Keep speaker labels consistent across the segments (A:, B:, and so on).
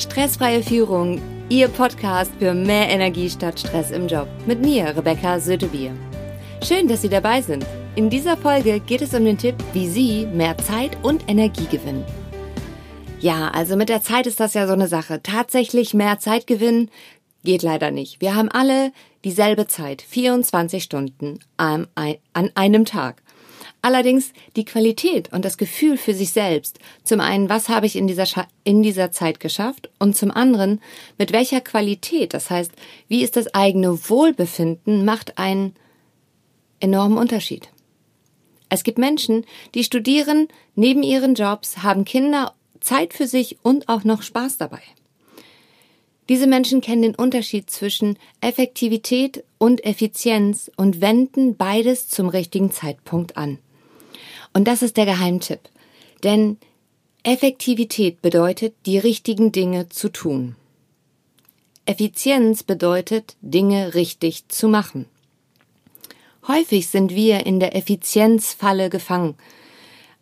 A: Stressfreie Führung, Ihr Podcast für mehr Energie statt Stress im Job. Mit mir, Rebecca Sötebier. Schön, dass Sie dabei sind. In dieser Folge geht es um den Tipp, wie Sie mehr Zeit und Energie gewinnen. Ja, also mit der Zeit ist das ja so eine Sache. Tatsächlich mehr Zeit gewinnen geht leider nicht. Wir haben alle dieselbe Zeit, 24 Stunden an einem Tag. Allerdings die Qualität und das Gefühl für sich selbst. Zum einen, was habe ich in dieser, in dieser Zeit geschafft? Und zum anderen, mit welcher Qualität, das heißt, wie ist das eigene Wohlbefinden, macht einen enormen Unterschied. Es gibt Menschen, die studieren neben ihren Jobs, haben Kinder, Zeit für sich und auch noch Spaß dabei. Diese Menschen kennen den Unterschied zwischen Effektivität und Effizienz und wenden beides zum richtigen Zeitpunkt an. Und das ist der Geheimtipp. Denn Effektivität bedeutet, die richtigen Dinge zu tun. Effizienz bedeutet, Dinge richtig zu machen. Häufig sind wir in der Effizienzfalle gefangen.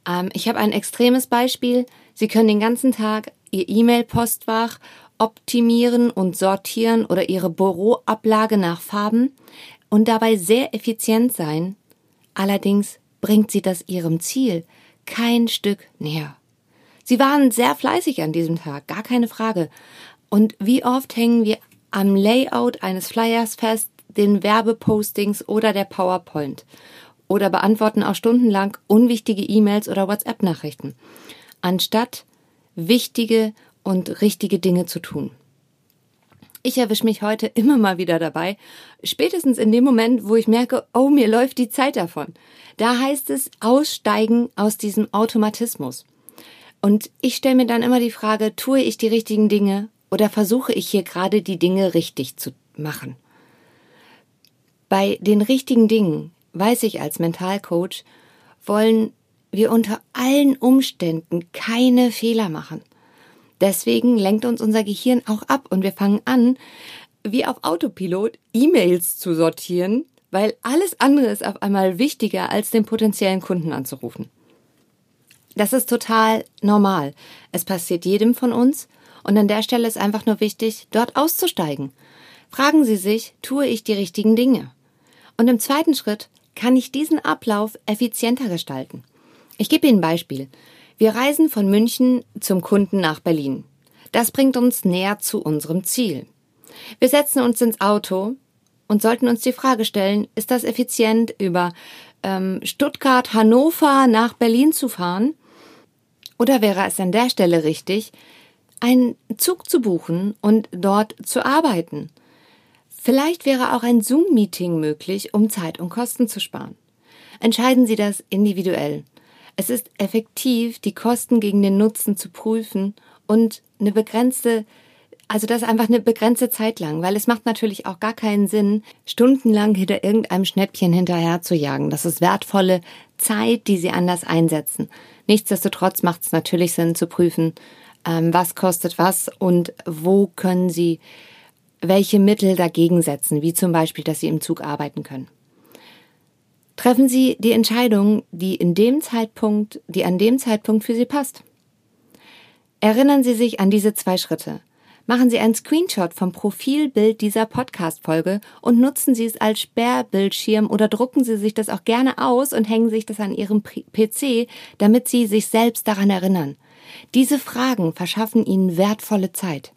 A: Ähm, ich habe ein extremes Beispiel. Sie können den ganzen Tag Ihr E-Mail-Postfach optimieren und sortieren oder Ihre Büroablage nach Farben und dabei sehr effizient sein. Allerdings bringt sie das ihrem Ziel kein Stück näher. Sie waren sehr fleißig an diesem Tag, gar keine Frage. Und wie oft hängen wir am Layout eines Flyers fest, den Werbepostings oder der PowerPoint oder beantworten auch stundenlang unwichtige E-Mails oder WhatsApp-Nachrichten, anstatt wichtige und richtige Dinge zu tun. Ich erwische mich heute immer mal wieder dabei, spätestens in dem Moment, wo ich merke, oh, mir läuft die Zeit davon. Da heißt es aussteigen aus diesem Automatismus. Und ich stelle mir dann immer die Frage, tue ich die richtigen Dinge oder versuche ich hier gerade die Dinge richtig zu machen? Bei den richtigen Dingen, weiß ich als Mentalcoach, wollen wir unter allen Umständen keine Fehler machen. Deswegen lenkt uns unser Gehirn auch ab und wir fangen an, wie auf Autopilot E-Mails zu sortieren, weil alles andere ist auf einmal wichtiger, als den potenziellen Kunden anzurufen. Das ist total normal. Es passiert jedem von uns und an der Stelle ist einfach nur wichtig, dort auszusteigen. Fragen Sie sich, tue ich die richtigen Dinge? Und im zweiten Schritt kann ich diesen Ablauf effizienter gestalten. Ich gebe Ihnen ein Beispiel. Wir reisen von München zum Kunden nach Berlin. Das bringt uns näher zu unserem Ziel. Wir setzen uns ins Auto und sollten uns die Frage stellen, ist das effizient, über ähm, Stuttgart, Hannover nach Berlin zu fahren? Oder wäre es an der Stelle richtig, einen Zug zu buchen und dort zu arbeiten? Vielleicht wäre auch ein Zoom-Meeting möglich, um Zeit und Kosten zu sparen. Entscheiden Sie das individuell. Es ist effektiv, die Kosten gegen den Nutzen zu prüfen und eine begrenzte, also das einfach eine begrenzte Zeit lang, weil es macht natürlich auch gar keinen Sinn, stundenlang hinter irgendeinem Schnäppchen hinterher zu jagen. Das ist wertvolle Zeit, die sie anders einsetzen. Nichtsdestotrotz macht es natürlich Sinn zu prüfen, ähm, was kostet was und wo können sie welche Mittel dagegen setzen, wie zum Beispiel, dass sie im Zug arbeiten können. Treffen Sie die Entscheidung, die in dem Zeitpunkt, die an dem Zeitpunkt für Sie passt. Erinnern Sie sich an diese zwei Schritte. Machen Sie einen Screenshot vom Profilbild dieser Podcast-Folge und nutzen Sie es als Sperrbildschirm oder drucken Sie sich das auch gerne aus und hängen sich das an Ihrem PC, damit Sie sich selbst daran erinnern. Diese Fragen verschaffen Ihnen wertvolle Zeit.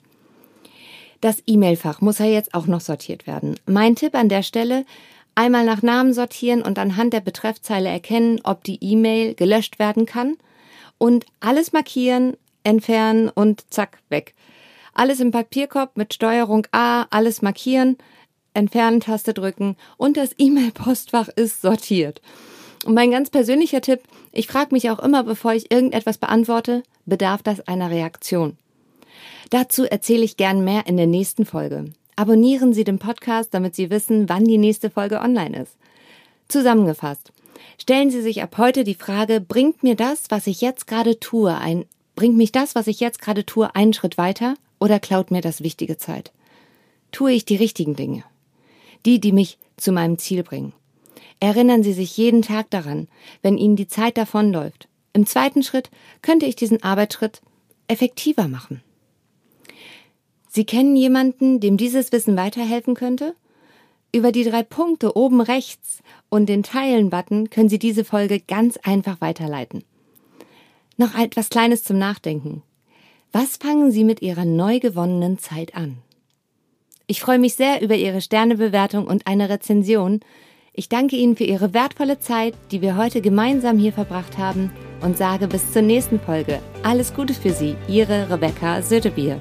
A: Das E-Mail-Fach muss ja jetzt auch noch sortiert werden. Mein Tipp an der Stelle, Einmal nach Namen sortieren und anhand der Betreffzeile erkennen, ob die E-Mail gelöscht werden kann und alles markieren, entfernen und zack, weg. Alles im Papierkorb mit Steuerung A, alles markieren, entfernen, Taste drücken und das E-Mail-Postfach ist sortiert. Und mein ganz persönlicher Tipp, ich frage mich auch immer, bevor ich irgendetwas beantworte, bedarf das einer Reaktion. Dazu erzähle ich gern mehr in der nächsten Folge. Abonnieren Sie den Podcast, damit Sie wissen, wann die nächste Folge online ist. Zusammengefasst. Stellen Sie sich ab heute die Frage, bringt mir das, was ich jetzt gerade tue, ein, bringt mich das, was ich jetzt gerade tue, einen Schritt weiter oder klaut mir das wichtige Zeit? Tue ich die richtigen Dinge? Die, die mich zu meinem Ziel bringen. Erinnern Sie sich jeden Tag daran, wenn Ihnen die Zeit davonläuft. Im zweiten Schritt könnte ich diesen Arbeitsschritt effektiver machen. Sie kennen jemanden, dem dieses Wissen weiterhelfen könnte? Über die drei Punkte oben rechts und den Teilen-Button können Sie diese Folge ganz einfach weiterleiten. Noch etwas Kleines zum Nachdenken. Was fangen Sie mit Ihrer neu gewonnenen Zeit an? Ich freue mich sehr über Ihre Sternebewertung und eine Rezension. Ich danke Ihnen für Ihre wertvolle Zeit, die wir heute gemeinsam hier verbracht haben und sage bis zur nächsten Folge. Alles Gute für Sie, Ihre Rebecca Sötebier.